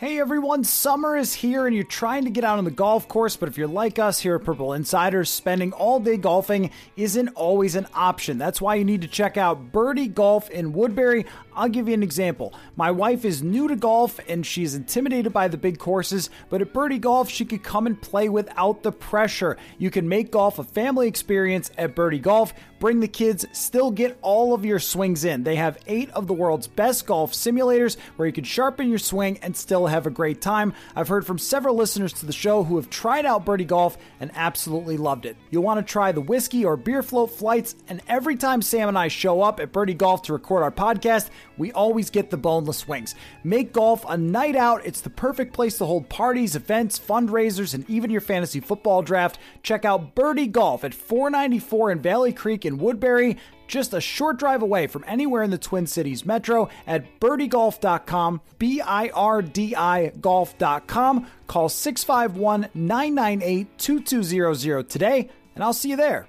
Hey everyone, summer is here and you're trying to get out on the golf course, but if you're like us here at Purple Insiders, spending all day golfing isn't always an option. That's why you need to check out Birdie Golf in Woodbury. I'll give you an example. My wife is new to golf and she's intimidated by the big courses, but at Birdie Golf, she could come and play without the pressure. You can make golf a family experience at Birdie Golf. Bring the kids, still get all of your swings in. They have eight of the world's best golf simulators where you can sharpen your swing and still have a great time. I've heard from several listeners to the show who have tried out Birdie Golf and absolutely loved it. You'll want to try the whiskey or beer float flights, and every time Sam and I show up at Birdie Golf to record our podcast, we always get the boneless wings. Make golf a night out. It's the perfect place to hold parties, events, fundraisers, and even your fantasy football draft. Check out Birdie Golf at 494 in Valley Creek in Woodbury just a short drive away from anywhere in the Twin Cities metro at birdiegolf.com, B I R D I golf.com. Call 651 998 2200 today, and I'll see you there.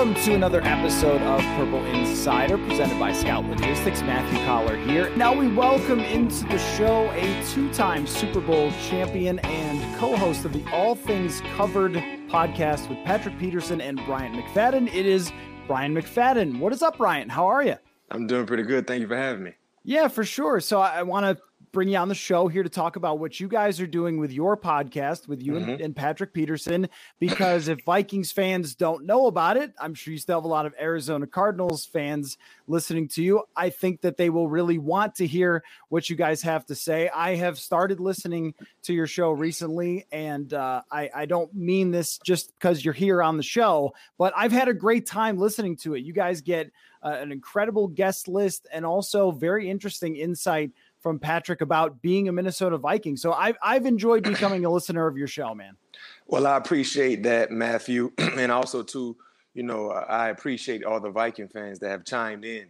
Welcome to another episode of Purple Insider presented by Scout Logistics. Matthew Coller here. Now we welcome into the show a two-time Super Bowl champion and co-host of the All Things Covered podcast with Patrick Peterson and Bryant McFadden. It is Bryant McFadden. What is up, Brian? How are you? I'm doing pretty good. Thank you for having me. Yeah, for sure. So I, I want to bring you on the show here to talk about what you guys are doing with your podcast with you mm-hmm. and, and, Patrick Peterson. Because if Vikings fans don't know about it, I'm sure you still have a lot of Arizona Cardinals fans listening to you. I think that they will really want to hear what you guys have to say. I have started listening to your show recently, and uh, I, I don't mean this just because you're here on the show, but I've had a great time listening to it. You guys get uh, an incredible guest list and also very interesting insight from Patrick about being a Minnesota Viking. So I've I've enjoyed becoming a listener of your show, man. Well, I appreciate that, Matthew, and also too, you know, I appreciate all the Viking fans that have chimed in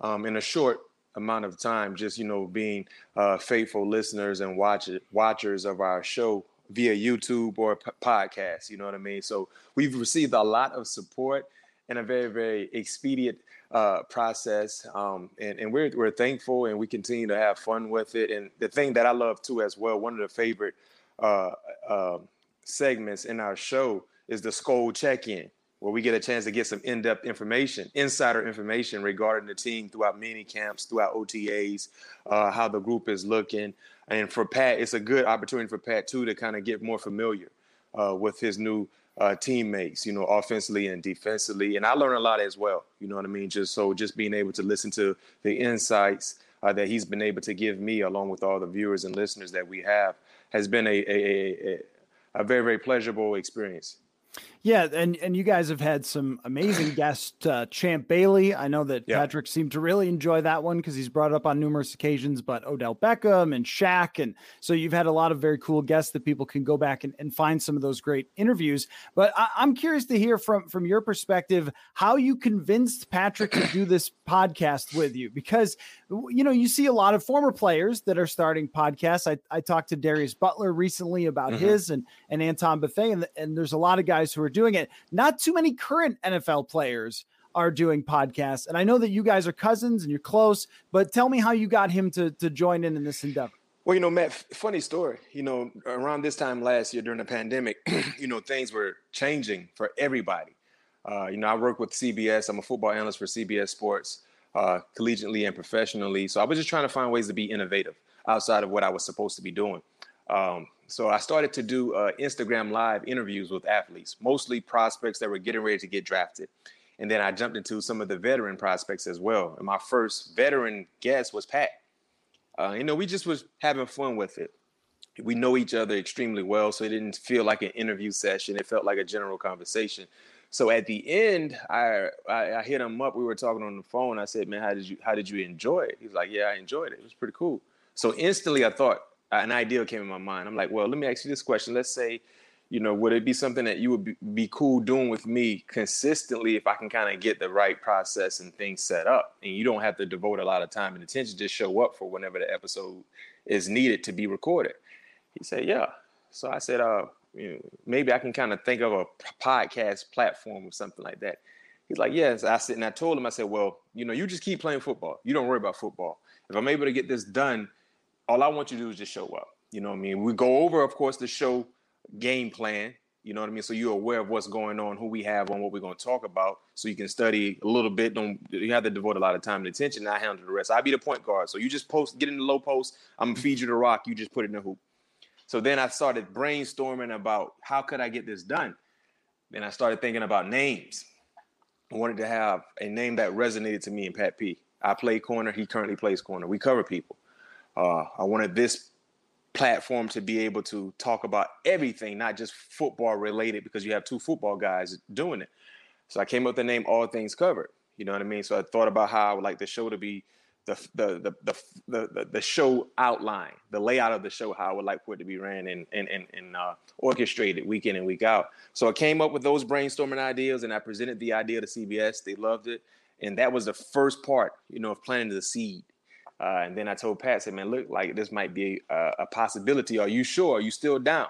um, in a short amount of time. Just you know, being uh, faithful listeners and watch watchers of our show via YouTube or p- podcast. You know what I mean? So we've received a lot of support and a very very expedient uh, process, um, and, and we're we're thankful, and we continue to have fun with it. And the thing that I love too, as well, one of the favorite uh, uh, segments in our show is the Skol check-in, where we get a chance to get some in-depth information, insider information regarding the team throughout mini camps, throughout OTAs, uh, how the group is looking. And for Pat, it's a good opportunity for Pat too to kind of get more familiar uh, with his new uh, teammates, you know, offensively and defensively. And I learned a lot as well, you know what I mean? Just so just being able to listen to the insights uh, that he's been able to give me, along with all the viewers and listeners that we have, has been a, a, a, a very, very pleasurable experience. Yeah, and and you guys have had some amazing guests. Uh, Champ Bailey, I know that Patrick seemed to really enjoy that one because he's brought up on numerous occasions. But Odell Beckham and Shaq, and so you've had a lot of very cool guests that people can go back and, and find some of those great interviews. But I, I'm curious to hear from from your perspective how you convinced Patrick to do this podcast with you because you know you see a lot of former players that are starting podcasts. I I talked to Darius Butler recently about mm-hmm. his and and Anton Buffet, and and there's a lot of guys who are doing it. Not too many current NFL players are doing podcasts. And I know that you guys are cousins and you're close, but tell me how you got him to, to join in in this endeavor. Well, you know, Matt, funny story. You know, around this time last year during the pandemic, you know, things were changing for everybody. Uh, you know, I work with CBS. I'm a football analyst for CBS Sports, uh, collegiately and professionally. So I was just trying to find ways to be innovative outside of what I was supposed to be doing. Um, so I started to do uh, Instagram live interviews with athletes, mostly prospects that were getting ready to get drafted. And then I jumped into some of the veteran prospects as well. And my first veteran guest was Pat. Uh, you know, we just was having fun with it. We know each other extremely well, so it didn't feel like an interview session. It felt like a general conversation. So at the end, I, I, I hit him up. We were talking on the phone. I said, "Man, how did you how did you enjoy it?" He's like, "Yeah, I enjoyed it. It was pretty cool." So instantly, I thought, an idea came in my mind. I'm like, well, let me ask you this question. Let's say you know, would it be something that you would be, be cool doing with me consistently if I can kind of get the right process and things set up? And you don't have to devote a lot of time and attention, just show up for whenever the episode is needed to be recorded. He said, Yeah. So I said, uh, you know, maybe I can kind of think of a podcast platform or something like that. He's like, Yes. I said, and I told him, I said, Well, you know, you just keep playing football. You don't worry about football. If I'm able to get this done, all I want you to do is just show up. You know what I mean? We go over, of course, the show game plan. You know what I mean? So you're aware of what's going on, who we have on, what we're going to talk about, so you can study a little bit. Don't you have to devote a lot of time and attention? I handle the rest. I be the point guard, so you just post, get in the low post. I'm gonna feed you the rock. You just put it in the hoop. So then I started brainstorming about how could I get this done. Then I started thinking about names. I wanted to have a name that resonated to me and Pat P. I play corner. He currently plays corner. We cover people. Uh, I wanted this platform to be able to talk about everything, not just football related, because you have two football guys doing it. So I came up with the name All Things Covered. You know what I mean? So I thought about how I would like the show to be the the the the the, the show outline, the layout of the show, how I would like for it to be ran and and and, and uh, orchestrated week in and week out. So I came up with those brainstorming ideas, and I presented the idea to CBS. They loved it, and that was the first part, you know, of planting the seed. Uh, and then I told Pat, I said, man, look, like this might be a, a, possibility. Are you sure? Are you still down?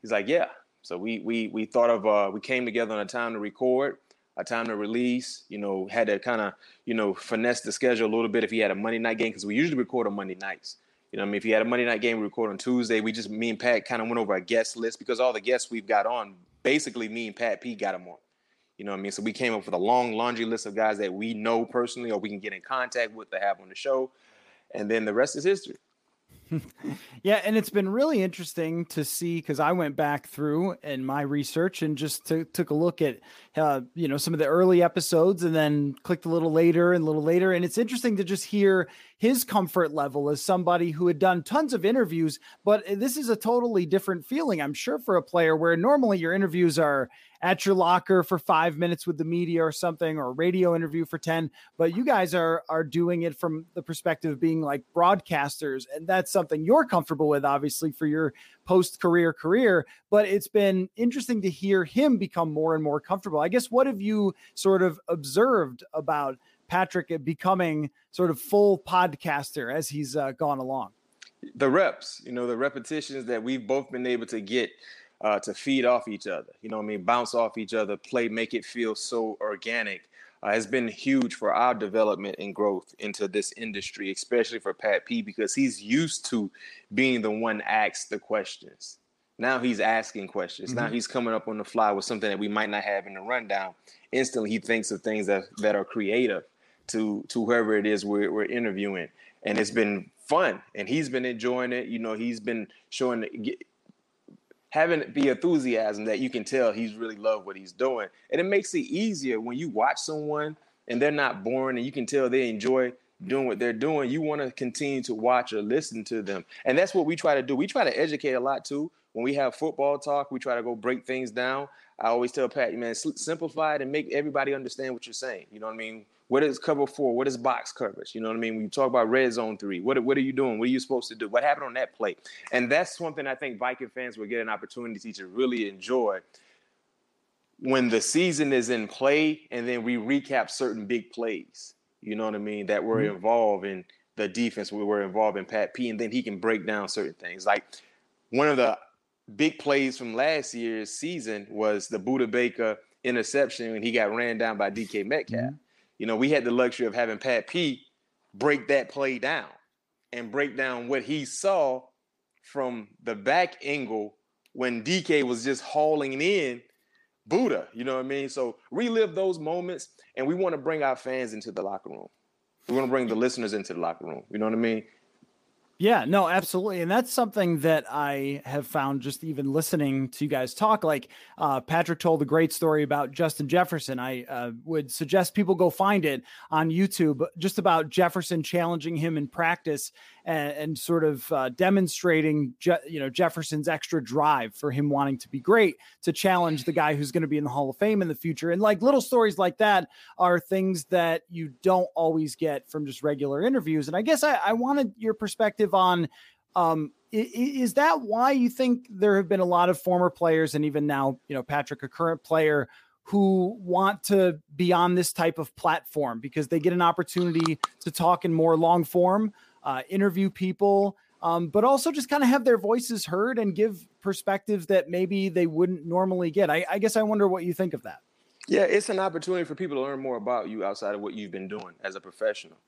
He's like, yeah. So we we we thought of uh, we came together on a time to record, a time to release. You know, had to kind of you know finesse the schedule a little bit if he had a Monday night game because we usually record on Monday nights. You know, I mean, if he had a Monday night game, we record on Tuesday. We just me and Pat kind of went over a guest list because all the guests we've got on, basically me and Pat P got them on. You know what I mean? So we came up with a long laundry list of guys that we know personally or we can get in contact with to have on the show and then the rest is history. yeah, and it's been really interesting to see because I went back through in my research and just t- took a look at uh, you know some of the early episodes and then clicked a little later and a little later, and it's interesting to just hear his comfort level as somebody who had done tons of interviews, but this is a totally different feeling, I'm sure, for a player where normally your interviews are at your locker for five minutes with the media or something, or a radio interview for 10. But you guys are are doing it from the perspective of being like broadcasters, and that's something you're comfortable with, obviously, for your post-career career. But it's been interesting to hear him become more and more comfortable. I guess what have you sort of observed about Patrick becoming sort of full podcaster as he's uh, gone along? The reps, you know, the repetitions that we've both been able to get uh, to feed off each other. You know what I mean? Bounce off each other, play, make it feel so organic. Uh, has been huge for our development and growth into this industry, especially for Pat P, because he's used to being the one asked the questions. Now he's asking questions. Mm-hmm. Now he's coming up on the fly with something that we might not have in the rundown. Instantly, he thinks of things that, that are creative to to whoever it is we're, we're interviewing, and it's been fun. And he's been enjoying it. You know, he's been showing having the enthusiasm that you can tell he's really love what he's doing. And it makes it easier when you watch someone and they're not boring and you can tell they enjoy doing what they're doing. You want to continue to watch or listen to them. And that's what we try to do. We try to educate a lot too. When we have football talk, we try to go break things down. I always tell Pat, man, simplify it and make everybody understand what you're saying. You know what I mean? What is cover four? What is box coverage? You know what I mean? When you talk about red zone three, what, what are you doing? What are you supposed to do? What happened on that play? And that's something I think Viking fans will get an opportunity to really enjoy when the season is in play and then we recap certain big plays. You know what I mean? That were mm-hmm. involved in the defense, we were involved in Pat P, and then he can break down certain things. Like one of the big plays from last year's season was the Budda Baker interception when he got ran down by DK Metcalf. Mm-hmm you know, we had the luxury of having Pat P break that play down and break down what he saw from the back angle when DK was just hauling in Budda. You know what I mean? So relive those moments, and we want to bring our fans into the locker room. We want to bring the listeners into the locker room. You know what I mean? Yeah, no, absolutely. And that's something that I have found just even listening to you guys talk. Like uh, Patrick told a great story about Justin Jefferson. I uh, would suggest people go find it on YouTube, just about Jefferson challenging him in practice and, and sort of uh, demonstrating, Je- you know, Jefferson's extra drive for him wanting to be great to challenge the guy who's going to be in the Hall of Fame in the future. And like little stories like that are things that you don't always get from just regular interviews. And I guess I, I wanted your perspective on Um, is that why you think there have been a lot of former players and even now, you know, Patrick, a current player who want to be on this type of platform because they get an opportunity to talk in more long form, uh, interview people, um, but also just kind of have their voices heard and give perspectives that maybe they wouldn't normally get. I, I guess I wonder what you think of that. Yeah, it's an opportunity for people to learn more about you outside of what you've been doing as a professional.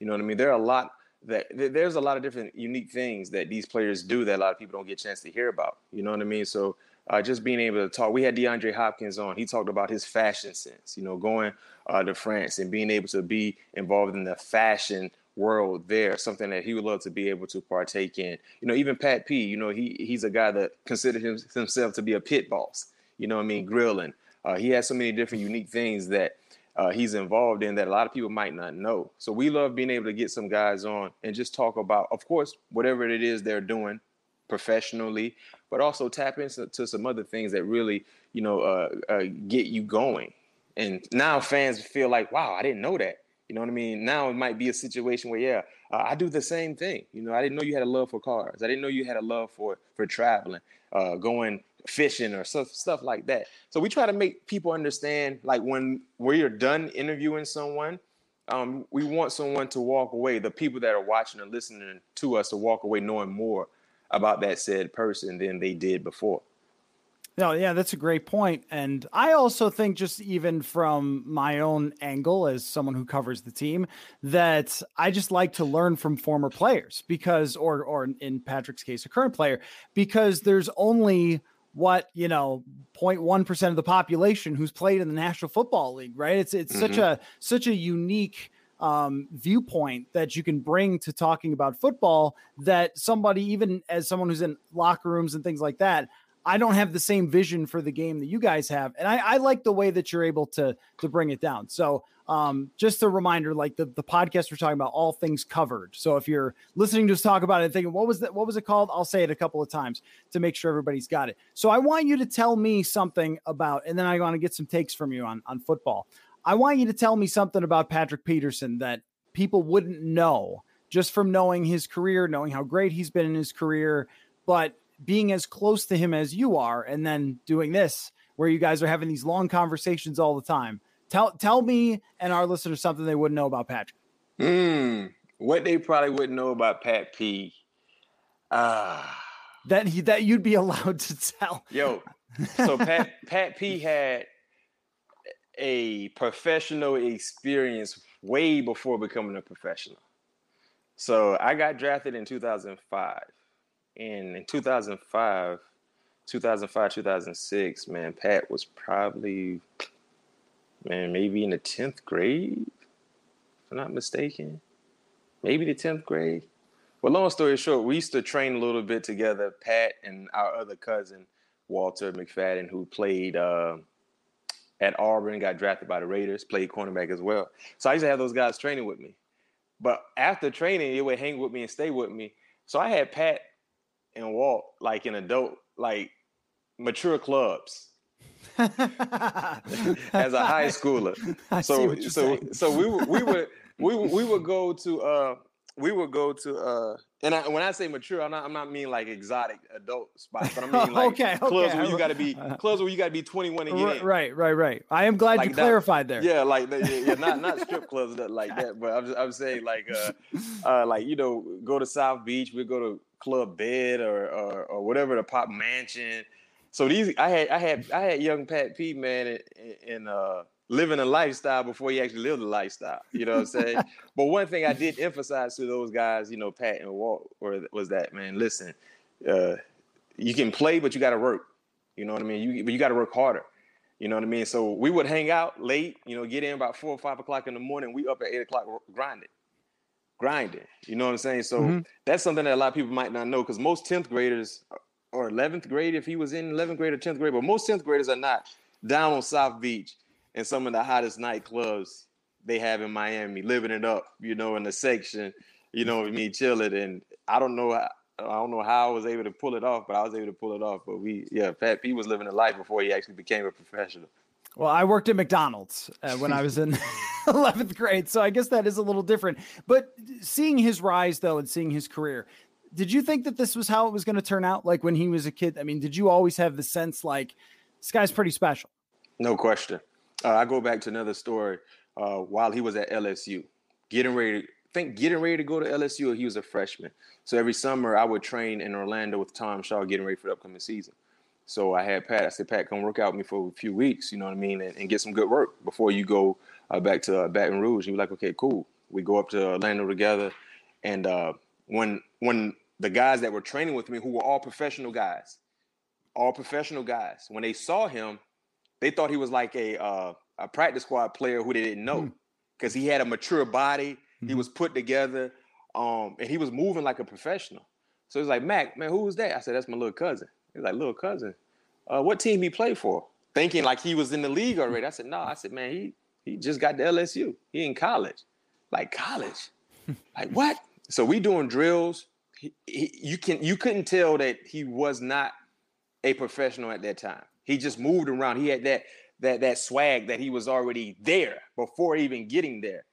You know what I mean? There are a lot that there's a lot of different unique things that these players do that a lot of people don't get a chance to hear about. You know what I mean? So uh, just being able to talk. We had DeAndre Hopkins on. He talked about his fashion sense. You know, going uh, to France and being able to be involved in the fashion world there, something that he would love to be able to partake in. You know, even Pat P. You know, he he's a guy that considered himself to be a pit boss. You know, I mean, grilling. Uh, he has so many different unique things that uh, he's involved in that a lot of people might not know. So we love being able to get some guys on and just talk about, of course, whatever it is they're doing professionally, but also tap into some other things that really, you know, uh, uh, get you going. And now fans feel like, wow, I didn't know that. You know what I mean? Now it might be a situation where, yeah, uh, I do the same thing. You know, I didn't know you had a love for cars. I didn't know you had a love for for traveling, uh, going fishing or stuff stuff like that. So we try to make people understand, like when we're done interviewing someone, um, we want someone to walk away. The people that are watching and listening to us to walk away knowing more about that said person than they did before. No, yeah, that's a great point. And I also think, just even from my own angle as someone who covers the team, that I just like to learn from former players because, or, or in Patrick's case, a current player, because there's only what you know 0.1% of the population who's played in the national football league right it's it's mm-hmm. such a such a unique um, viewpoint that you can bring to talking about football that somebody, even as someone who's in locker rooms and things like that, I don't have the same vision for the game that you guys have, and I, I like the way that you're able to to bring it down. So, um, just a reminder, like the the podcast we're talking about, all things covered. So if you're listening to us talk about it and thinking, what was that? What was it called? I'll say it a couple of times to make sure everybody's got it. So I want you to tell me something about, and then I want to get some takes from you on on football. I want you to tell me something about Patrick Peterson that people wouldn't know just from knowing his career, knowing how great he's been in his career, but being as close to him as you are, and then doing this where you guys are having these long conversations all the time. Tell tell me and our listeners something they wouldn't know about Patrick. Hmm. what they probably wouldn't know about Pat P. Ah. Uh, that he that you'd be allowed to tell. Yo, so Pat Pat P had a professional experience way before becoming a professional. So I got drafted in 2005. And in 2005, 2005, 2006, man, Pat was probably, man, maybe in the 10th grade, if I'm not mistaken. Maybe the 10th grade. Well, long story short, we used to train a little bit together, Pat and our other cousin, Walter McFadden, who played uh, at Auburn, got drafted by the Raiders, played cornerback as well. So I used to have those guys training with me. But after training, they would hang with me and stay with me. So I had Pat and walk like in adult, like mature clubs. as a high schooler. so so saying. so we we would we we would go to uh we would go to uh and I, when I say mature, I'm not I'm not mean like exotic adult spots, but I mean like okay, clubs okay. where you got to be clubs where you got to be 21 and get right, in. Right, right, right. I am glad like you that, clarified there. Yeah, like yeah, yeah, not not strip clubs like that, but I'm I'm saying like uh uh like you know go to South Beach, we go to Club Bed or or, or whatever the Pop Mansion. So these I had I had I had young Pat P man in, in uh living a lifestyle before he actually lived a lifestyle. You know what I'm saying? but one thing I did emphasize to those guys, you know, Pat and Walt, or was that man, listen, uh, you can play, but you got to work. You know what I mean? You but you got to work harder. You know what I mean? So we would hang out late, you know, get in about four or five o'clock in the morning. We up at eight o'clock grinding, grinding. You know what I'm saying? So mm-hmm. that's something that a lot of people might not know because most 10th graders or 11th grade, if he was in 11th grade or 10th grade, but most 10th graders are not down on South Beach in some of the hottest nightclubs they have in Miami, living it up, you know, in the section, you know, me chilling. And I don't know, I don't know how I was able to pull it off, but I was able to pull it off. But we, yeah, Pat P was living a life before he actually became a professional. Well, I worked at McDonald's uh, when I was in 11th grade, so I guess that is a little different. But seeing his rise, though, and seeing his career, did you think that this was how it was going to turn out? Like when he was a kid? I mean, did you always have the sense like this guy's pretty special? No question. Uh, I go back to another story. Uh, while he was at LSU, getting ready, to, think getting ready to go to LSU. He was a freshman, so every summer I would train in Orlando with Tom Shaw, getting ready for the upcoming season. So I had Pat. I said, Pat, come work out with me for a few weeks. You know what I mean, and, and get some good work before you go uh, back to uh, Baton Rouge. He was like, okay, cool. We go up to Orlando together, and uh, when when the guys that were training with me, who were all professional guys, all professional guys, when they saw him, they thought he was like a uh, a practice squad player who they didn't know because hmm. he had a mature body. Mm-hmm. He was put together, um, and he was moving like a professional. So he's like, Mac, man, who was that? I said, that's my little cousin. He's like, little cousin. Uh, what team he play for? Thinking like he was in the league already. I said, no. I said, man, he he just got to LSU. He in college. Like college. like what? So we doing drills. He, he, you can you couldn't tell that he was not a professional at that time. He just moved around. He had that that that swag that he was already there before even getting there.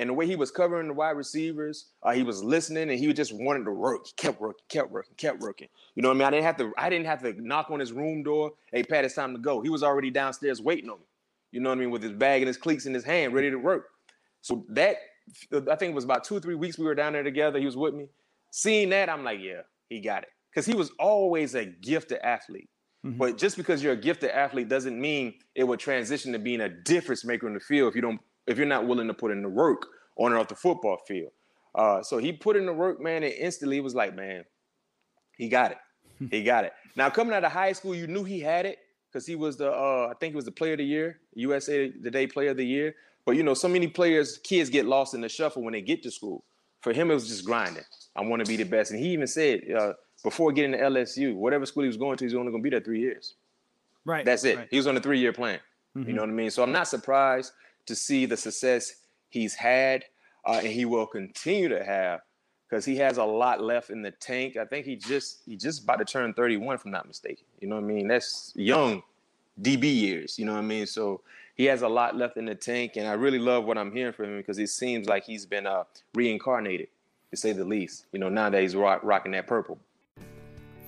And the way he was covering the wide receivers, uh, he was listening and he just wanted to work. He kept working, kept working, kept working. You know what I mean? I didn't have to. I didn't have to knock on his room door. Hey, Pat, it's time to go. He was already downstairs waiting on me. You know what I mean? With his bag and his cleats in his hand, ready to work. So that I think it was about two or three weeks we were down there together. He was with me. Seeing that, I'm like, yeah, he got it. Because he was always a gifted athlete. Mm-hmm. But just because you're a gifted athlete doesn't mean it will transition to being a difference maker in the field if you don't if you're not willing to put in the work on and off the football field. Uh, so he put in the work, man, and instantly was like, man, he got it. he got it. Now coming out of high school, you knew he had it because he was the uh, I think he was the player of the year, USA Today Player of the Year. But you know, so many players, kids get lost in the shuffle when they get to school. For him, it was just grinding. I want to be the best, and he even said uh, before getting to LSU, whatever school he was going to, he's only going to be there three years. Right. That's it. Right. He was on a three year plan. Mm-hmm. You know what I mean? So I'm not surprised to see the success he's had uh, and he will continue to have because he has a lot left in the tank. I think he just he just about to turn 31, if I'm not mistaken. You know what I mean? That's young DB years. You know what I mean? So he has a lot left in the tank, and I really love what I'm hearing from him because it seems like he's been uh, reincarnated, to say the least. You know, now that he's rock, rocking that purple.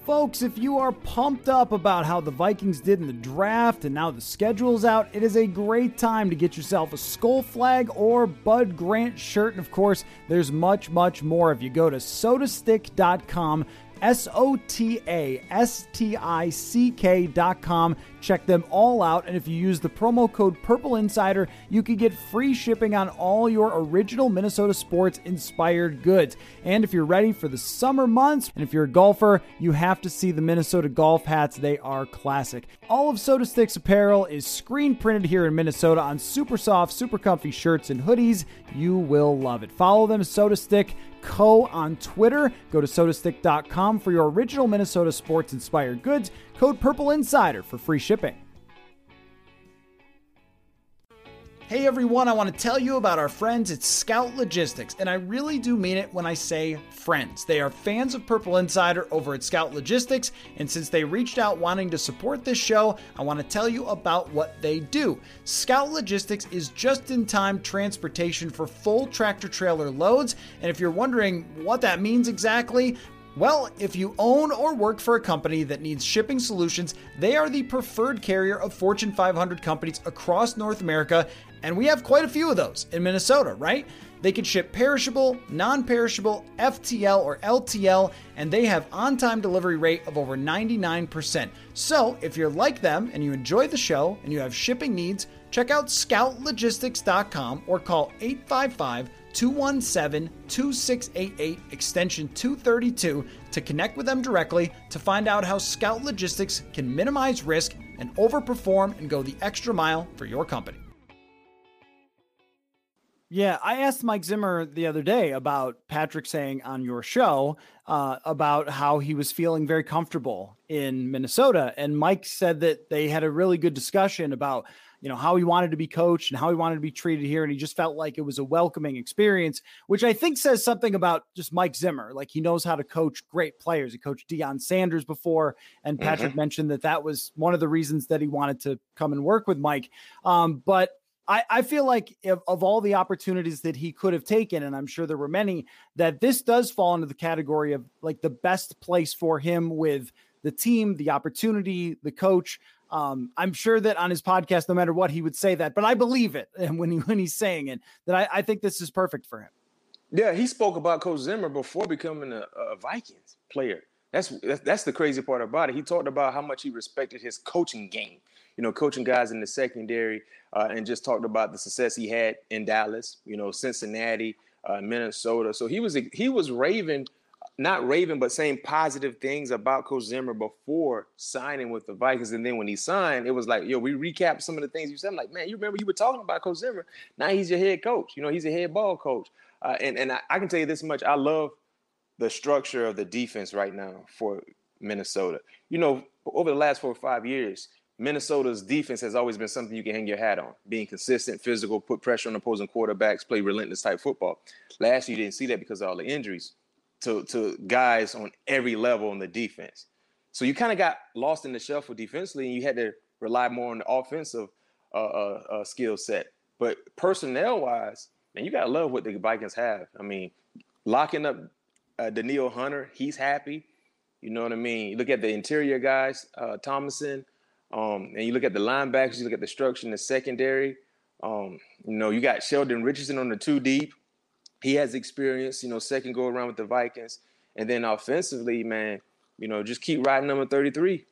Folks, if you are pumped up about how the Vikings did in the draft and now the schedule's out, it is a great time to get yourself a Skol Flag or Bud Grant shirt. And of course, there's much, much more if you go to sotastick.com S O T A S T I C K dot com. Check them all out. And if you use the promo code Purple Insider, you can get free shipping on all your original Minnesota sports inspired goods. And if you're ready for the summer months, and if you're a golfer, you have to see the Minnesota golf hats. They are classic. All of Sota Stick's apparel is screen printed here in Minnesota on super soft, super comfy shirts and hoodies. You will love it. Follow them, Sota Stick. Co on Twitter. Go to sotastick.com for your original Minnesota sports inspired goods. Code Purple Insider for free shipping. Hey everyone, I want to tell you about our friends at Scout Logistics, and I really do mean it when I say friends. They are fans of Purple Insider over at Scout Logistics, and since they reached out wanting to support this show, I want to tell you about what they do. Scout Logistics is just in time transportation for full tractor trailer loads, and if you're wondering what that means exactly, well, if you own or work for a company that needs shipping solutions, they are the preferred carrier of Fortune 500 companies across North America, and we have quite a few of those in Minnesota, right? They can ship perishable, non perishable, FTL, or LTL, and they have on time delivery rate of over 99%. So if you're like them and you enjoy the show and you have shipping needs, check out scoutlogistics.com or call 855 217 2688 extension 232 to connect with them directly to find out how Scout Logistics can minimize risk and overperform and go the extra mile for your company. Yeah, I asked Mike Zimmer the other day about Patrick saying on your show uh, about how he was feeling very comfortable in Minnesota. And Mike said that they had a really good discussion about you know how he wanted to be coached and how he wanted to be treated here and he just felt like it was a welcoming experience which i think says something about just mike zimmer like he knows how to coach great players he coached Deion sanders before and patrick mm-hmm. mentioned that that was one of the reasons that he wanted to come and work with mike um, but I, I feel like if, of all the opportunities that he could have taken, and I'm sure there were many, that this does fall into the category of like the best place for him with the team, the opportunity, the coach. Um, I'm sure that on his podcast, no matter what, he would say that, but I believe it. And when he when he's saying it, that I, I think this is perfect for him. Yeah, he spoke about Coach Zimmer before becoming a, a Vikings player. That's, that's that's the crazy part about it. He talked about how much he respected his coaching game. You know, coaching guys in the secondary, uh, and just talked about the success he had in Dallas. You know, Cincinnati, uh, Minnesota. So he was he was raving not raving, but saying positive things about Coach Zimmer before signing with the Vikings. And then when he signed, it was like, yo, we recap some of the things you said. I'm like, man, you remember you were talking about Coach Zimmer. Now he's your head coach. You know, he's a head ball coach. Uh, and and I, I, can tell you this much: I love the structure of the defense right now for Minnesota. You know, over the last four or five years, Minnesota's defense has always been something you can hang your hat on. Being consistent, physical, put pressure on opposing quarterbacks, play relentless type football. Last year, you didn't see that because of all the injuries to to guys on every level on the defense. So you kind of got lost in the shuffle defensively, and you had to rely more on the offensive uh, uh, uh, skill set. But personnel wise, man, you gotta love what the Vikings have. I mean, locking up uh, Hunter, he's happy. You know what I mean? You look at the interior guys, uh, Tomlinson, um, and you look at the linebackers. You look at the structure in the secondary. Um, you know, you got Sheldon Richardson on the two deep he has experience, you know, second go around with the Vikings. And then offensively, man, you know, just keep riding number 33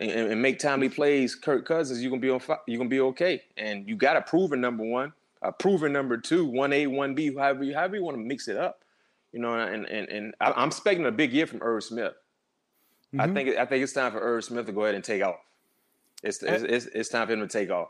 and, and make timely plays. Kirk Cousins, you're gonna be on you're gonna be okay. And you got a proven number one, a proven number two, one A, one B, however you however you want to mix it up. You know, and and and I'm expecting a big year from Irv Smith. Mm-hmm. I think I think it's time for Irv Smith to go ahead and take off. It's, it's, it's, it's time for him to take off.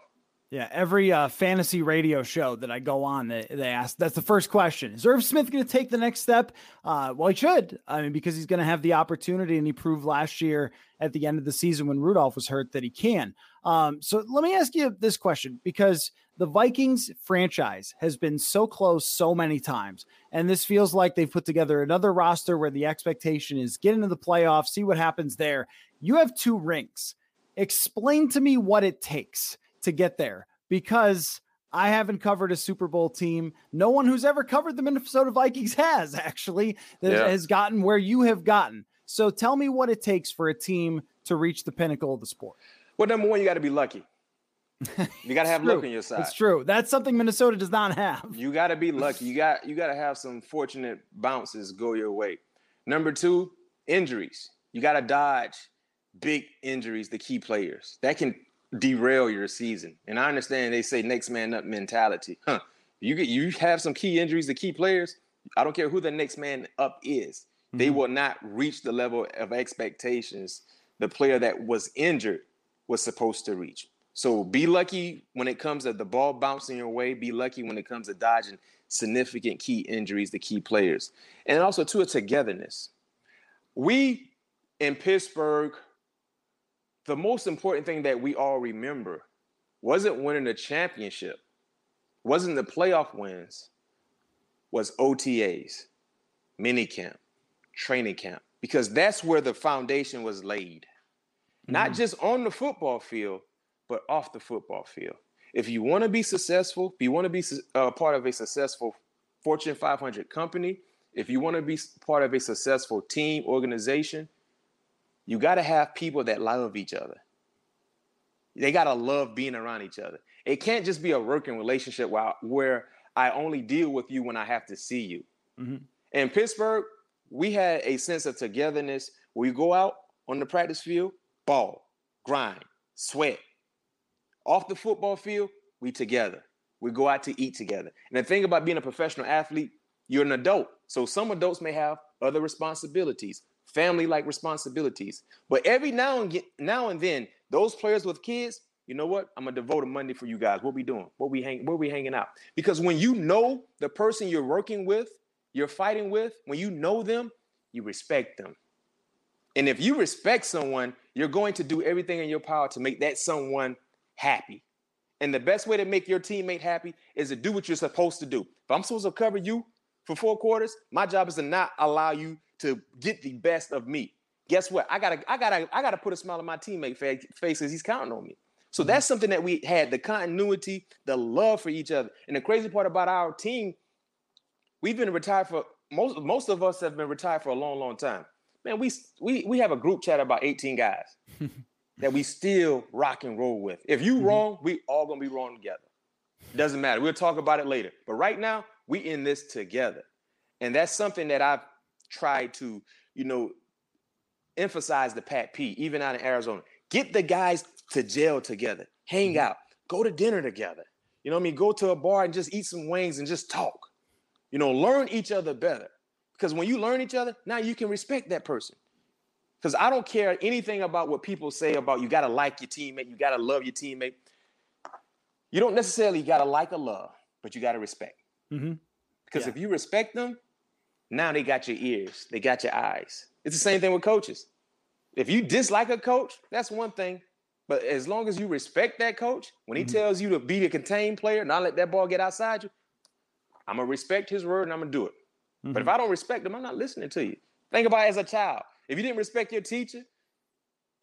Yeah, every uh, fantasy radio show that I go on, they, they ask that's the first question: Is Irv Smith going to take the next step? Uh, well, he should. I mean, because he's going to have the opportunity, and he proved last year at the end of the season when Rudolph was hurt that he can. Um, so let me ask you this question: because the Vikings franchise has been so close so many times, and this feels like they've put together another roster where the expectation is get into the playoffs, see what happens there. You have two rings. Explain to me what it takes to get there because I haven't covered a Super Bowl team. No one who's ever covered the Minnesota Vikings has actually that yeah. has gotten where you have gotten. So tell me what it takes for a team to reach the pinnacle of the sport. Well, number one, you got to be lucky. You got to have luck on your side. It's true. That's something Minnesota does not have. You got to be lucky. You got you got to have some fortunate bounces go your way. Number two, injuries. You got to dodge big injuries The key players. That can derail your season. And I understand they say next man up mentality. Huh. You get you have some key injuries to key players. I don't care who the next man up is. Mm-hmm. They will not reach the level of expectations the player that was injured was supposed to reach. So be lucky when it comes to the ball bouncing your way. Be lucky when it comes to dodging significant key injuries to key players. And also to a togetherness. We in Pittsburgh the most important thing that we all remember wasn't winning the championship, wasn't the playoff wins, was OTAs, minicamp, training camp, because that's where the foundation was laid. Mm-hmm. Not just on the football field, but off the football field. If you want to be successful, if you want to be a uh, part of a successful Fortune 500 company, if you want to be part of a successful team, organization, you got to have people that love each other. They got to love being around each other. It can't just be a working relationship where, where I only deal with you when I have to see you. Mm-hmm. In Pittsburgh, we had a sense of togetherness. We go out on the practice field, ball, grind, sweat. Off the football field, we together. We go out to eat together. And the thing about being a professional athlete, you're an adult. So some adults may have other responsibilities family like responsibilities. But every now and now and then, those players with kids, you know what? I'm gonna devote a Monday for you guys. What we doing? What we hang? Where we hanging out? Because when you know the person you're working with, you're fighting with, when you know them, you respect them. And if you respect someone, you're going to do everything in your power to make that someone happy. And the best way to make your teammate happy is to do what you're supposed to do. If I'm supposed to cover you for four quarters, my job is to not allow you to get the best of me. Guess what? I gotta, I gotta, I gotta put a smile on my teammate face because he's counting on me. So mm-hmm. that's something that we had the continuity, the love for each other. And the crazy part about our team, we've been retired for most most of us have been retired for a long, long time. Man, we we we have a group chat about 18 guys that we still rock and roll with. If you mm-hmm. wrong, we all gonna be wrong together. Doesn't matter. We'll talk about it later. But right now, we in this together. And that's something that I've tried to, you know, emphasize the Pat P, even out in Arizona. Get the guys to jail together, hang mm-hmm. out, go to dinner together. You know what I mean? Go to a bar and just eat some wings and just talk. You know, learn each other better. Because when you learn each other, now you can respect that person. Because I don't care anything about what people say about you got to like your teammate, you got to love your teammate. You don't necessarily got to like or love, but you got to respect. Mm-hmm. Because yeah. if you respect them, now they got your ears, they got your eyes. It's the same thing with coaches. If you dislike a coach, that's one thing. But as long as you respect that coach, when he mm-hmm. tells you to be the contained player, not let that ball get outside you, I'm gonna respect his word and I'm gonna do it. Mm-hmm. But if mm-hmm. I don't respect him, I'm not listening to you. Think about it as a child. If you didn't respect your teacher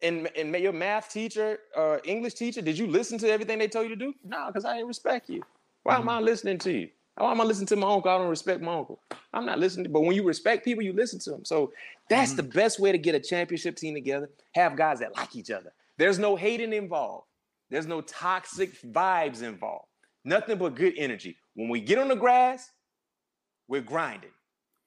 and, and your math teacher or English teacher, did you listen to everything they told you to do? No, because I didn't respect you. Why mm-hmm. am I listening to you? Why am I listening to my uncle? I don't respect my uncle. I'm not listening. But when you respect people, you listen to them. So that's mm-hmm. the best way to get a championship team together. Have guys that like each other. There's no hating involved. There's no toxic vibes involved. Nothing but good energy. When we get on the grass, we're grinding.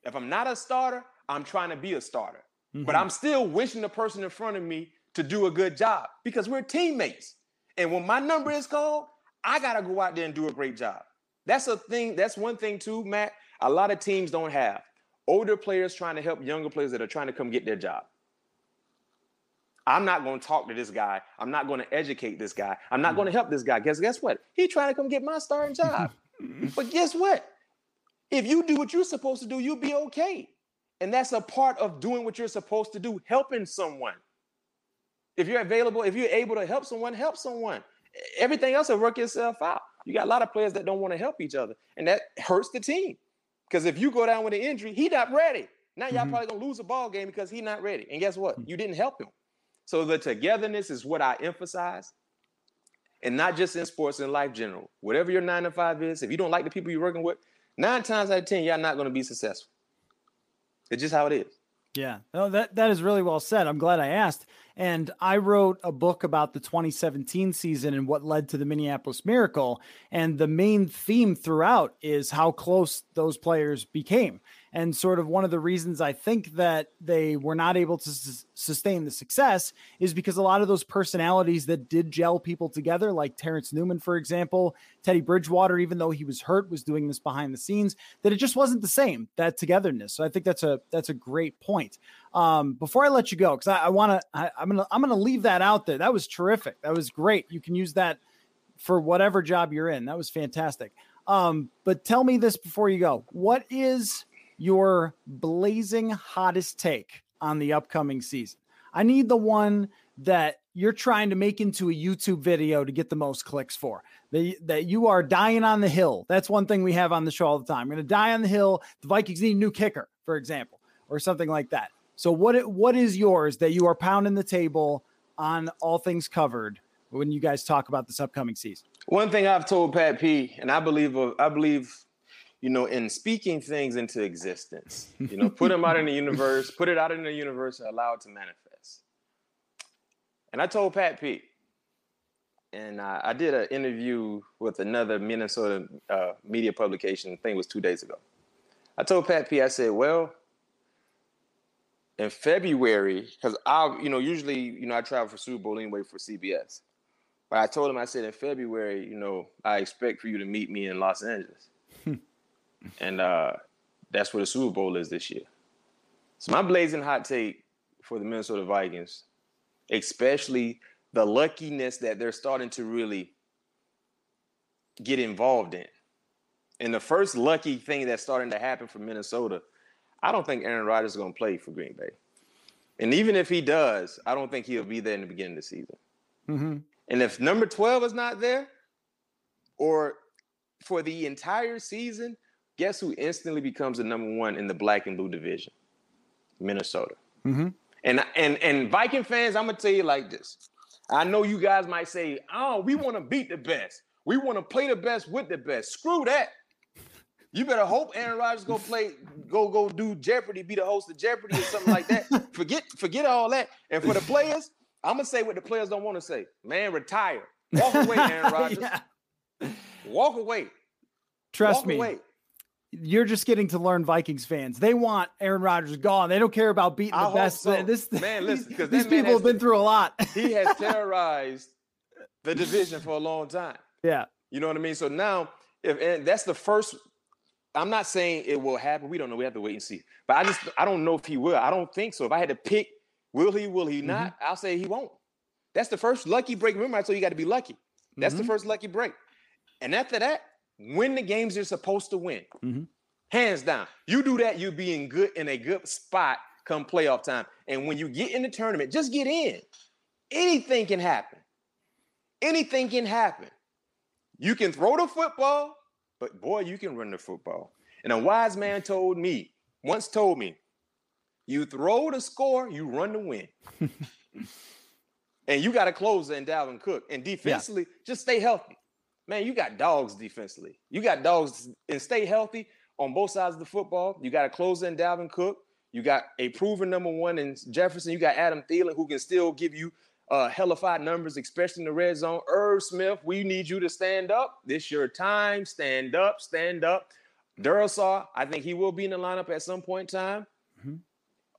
If I'm not a starter, I'm trying to be a starter. Mm-hmm. But I'm still wishing the person in front of me to do a good job because we're teammates. And when my number is called, I got to go out there and do a great job. That's a thing. That's one thing too, Matt. A lot of teams don't have older players trying to help younger players that are trying to come get their job. I'm not going to talk to this guy. I'm not going to educate this guy. I'm not going to help this guy. Guess guess what? He trying to come get my starting job. but guess what? If you do what you're supposed to do, you'll be okay. And that's a part of doing what you're supposed to do, helping someone. If you're available, if you're able to help someone, help someone. Everything else will work itself out. You got a lot of players that don't want to help each other, and that hurts the team. Because if you go down with an injury, he not ready. Now y'all mm-hmm. probably gonna lose a ball game because he not ready. And guess what? Hmm. You didn't help him. So the togetherness is what I emphasize. And not just in sports and life general. Whatever your nine to five is, if you don't like the people you're working with, nine times out of ten, y'all not gonna be successful. It's just how it is. Yeah, no, that that is really well said. I'm glad I asked. And I wrote a book about the 2017 season and what led to the Minneapolis Miracle. And the main theme throughout is how close those players became. And sort of one of the reasons I think that they were not able to s- sustain the success is because a lot of those personalities that did gel people together, like Terrence Newman, for example, Teddy Bridgewater, even though he was hurt, was doing this behind the scenes, that it just wasn't the same, that togetherness. So I think that's a that's a great point. Um, before I let you go, because I, I want to, I'm gonna I'm gonna leave that out there. That was terrific. That was great. You can use that for whatever job you're in. That was fantastic. Um, but tell me this before you go. What is your blazing hottest take on the upcoming season. I need the one that you're trying to make into a YouTube video to get the most clicks for. The, that you are dying on the hill. That's one thing we have on the show all the time. I'm going to die on the hill. The Vikings need a new kicker, for example, or something like that. So what what is yours that you are pounding the table on all things covered when you guys talk about this upcoming season? One thing I've told Pat P, and I believe I believe you know, in speaking things into existence. You know, put them out in the universe, put it out in the universe, and allow it to manifest. And I told Pat P. And uh, I did an interview with another Minnesota uh, media publication. I think it was two days ago. I told Pat P. I said, "Well, in February, because I, you know, usually, you know, I travel for Super Bowl anyway for CBS. But I told him, I said, in February, you know, I expect for you to meet me in Los Angeles and uh, that's where the Super Bowl is this year. So my blazing hot take for the Minnesota Vikings, especially the luckiness that they're starting to really get involved in. And the first lucky thing that's starting to happen for Minnesota, I don't think Aaron Rodgers is going to play for Green Bay. And even if he does, I don't think he'll be there in the beginning of the season. Mm-hmm. And if number 12 is not there, or for the entire season, guess who instantly becomes the number one in the black and blue division? Minnesota. Mm-hmm. And and and Viking fans, I'm gonna tell you like this. I know you guys might say, "Oh, we want to beat the best. We want to play the best with the best." Screw that. You better hope Aaron Rodgers go play, go go do Jeopardy, be the host of Jeopardy or something like that. forget forget all that. And for the players, I'm gonna say what the players don't want to say. Man, retire. Walk away, Aaron Rodgers. yeah. Walk away. Trust Walk me. Away. You're just getting to learn Vikings fans. They want Aaron Rodgers gone. They don't care about beating I the best. So. This man, listen, because these people have been through a lot. he has terrorized the division for a long time. Yeah, you know what I mean. So now, if and that's the first. I'm not saying it will happen. We don't know. We have to wait and see. But I just I don't know if he will. I don't think so. If I had to pick, will he? Will he not? Mm-hmm. I'll say he won't. That's the first lucky break. Remember, I told you, you got to be lucky. That's mm-hmm. the first lucky break. And after that, win the games you're supposed to win. Mm-hmm. Hands down. You do that, you'll be in good in a good spot come playoff time. And when you get in the tournament, just get in. Anything can happen. Anything can happen. You can throw the football, but boy, you can run the football. And a wise man told me, once told me, you throw the score, you run the win. and you got to close in Dalvin Cook. And defensively, yeah. just stay healthy man, you got dogs defensively. You got dogs and stay healthy on both sides of the football. You got a closer in Dalvin Cook. You got a proven number one in Jefferson. You got Adam Thielen who can still give you uh, hellified numbers, especially in the red zone. Irv Smith, we need you to stand up. This your time. Stand up, stand up. Darrisaw, I think he will be in the lineup at some point in time. Mm-hmm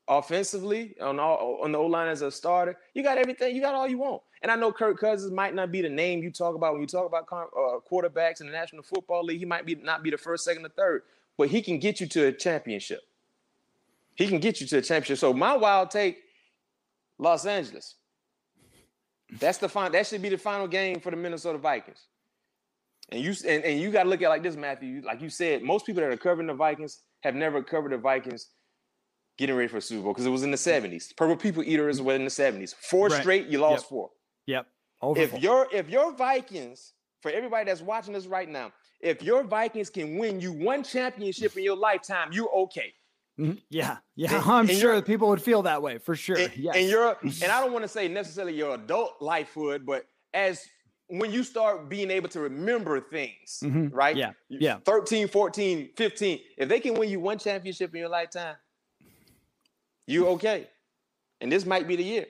offensively on all on the O line as a starter. You got everything. You got all you want. And I know Kirk Cousins might not be the name you talk about when you talk about uh, quarterbacks in the National Football League. He might be not be the first, second, or third, but he can get you to a championship. He can get you to a championship. So my wild take, Los Angeles. That's the final. That should be the final game for the Minnesota Vikings. And you and, and you got to look at like this, Matthew. Like you said, most people that are covering the Vikings have never covered the Vikings getting ready for a Super Bowl because it was in the 70s. Purple People Eaters were in the 70s. Four right. straight, you lost yep. four. Yep. Over if your if your Vikings, for everybody that's watching this right now, if your Vikings can win you one championship in your lifetime, you're okay. Mm-hmm. Yeah, yeah, and, I'm and sure people would feel that way for sure. And, yes. and you're, and I don't want to say necessarily your adult life would, but as when you start being able to remember things, mm-hmm. right? Yeah, yeah. 13, 14, 15. If they can win you one championship in your lifetime, you okay. And this might be the year.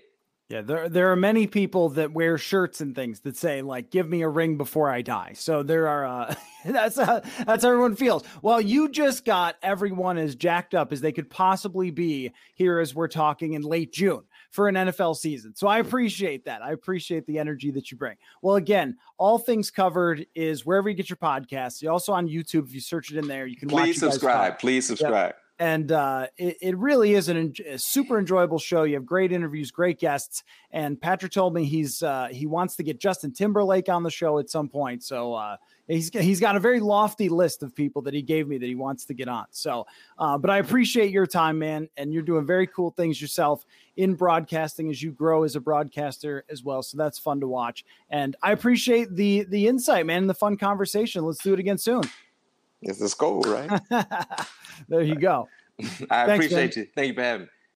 Yeah, there there are many people that wear shirts and things that say like "Give me a ring before I die." So there are uh, that's uh, that's how everyone feels. Well, you just got everyone as jacked up as they could possibly be here as we're talking in late June for an NFL season. So I appreciate that. I appreciate the energy that you bring. Well, again, all things covered is wherever you get your podcasts. You also on YouTube if you search it in there, you can watch it. please subscribe. Please subscribe. Yep and uh, it, it, really is an, a super enjoyable show. You have great interviews, great guests, and Patrick told me he's uh, he wants to get Justin Timberlake on the show at some point. So uh, he's he's got a very lofty list of people that he gave me that he wants to get on. So, uh, but I appreciate your time, man, and you're doing very cool things yourself in broadcasting as you grow as a broadcaster as well. So that's fun to watch, and I appreciate the the insight, man, and the fun conversation. Let's do it again soon. It's the goal, right? there you go. I Thanks, appreciate man. you. Thank you for having me.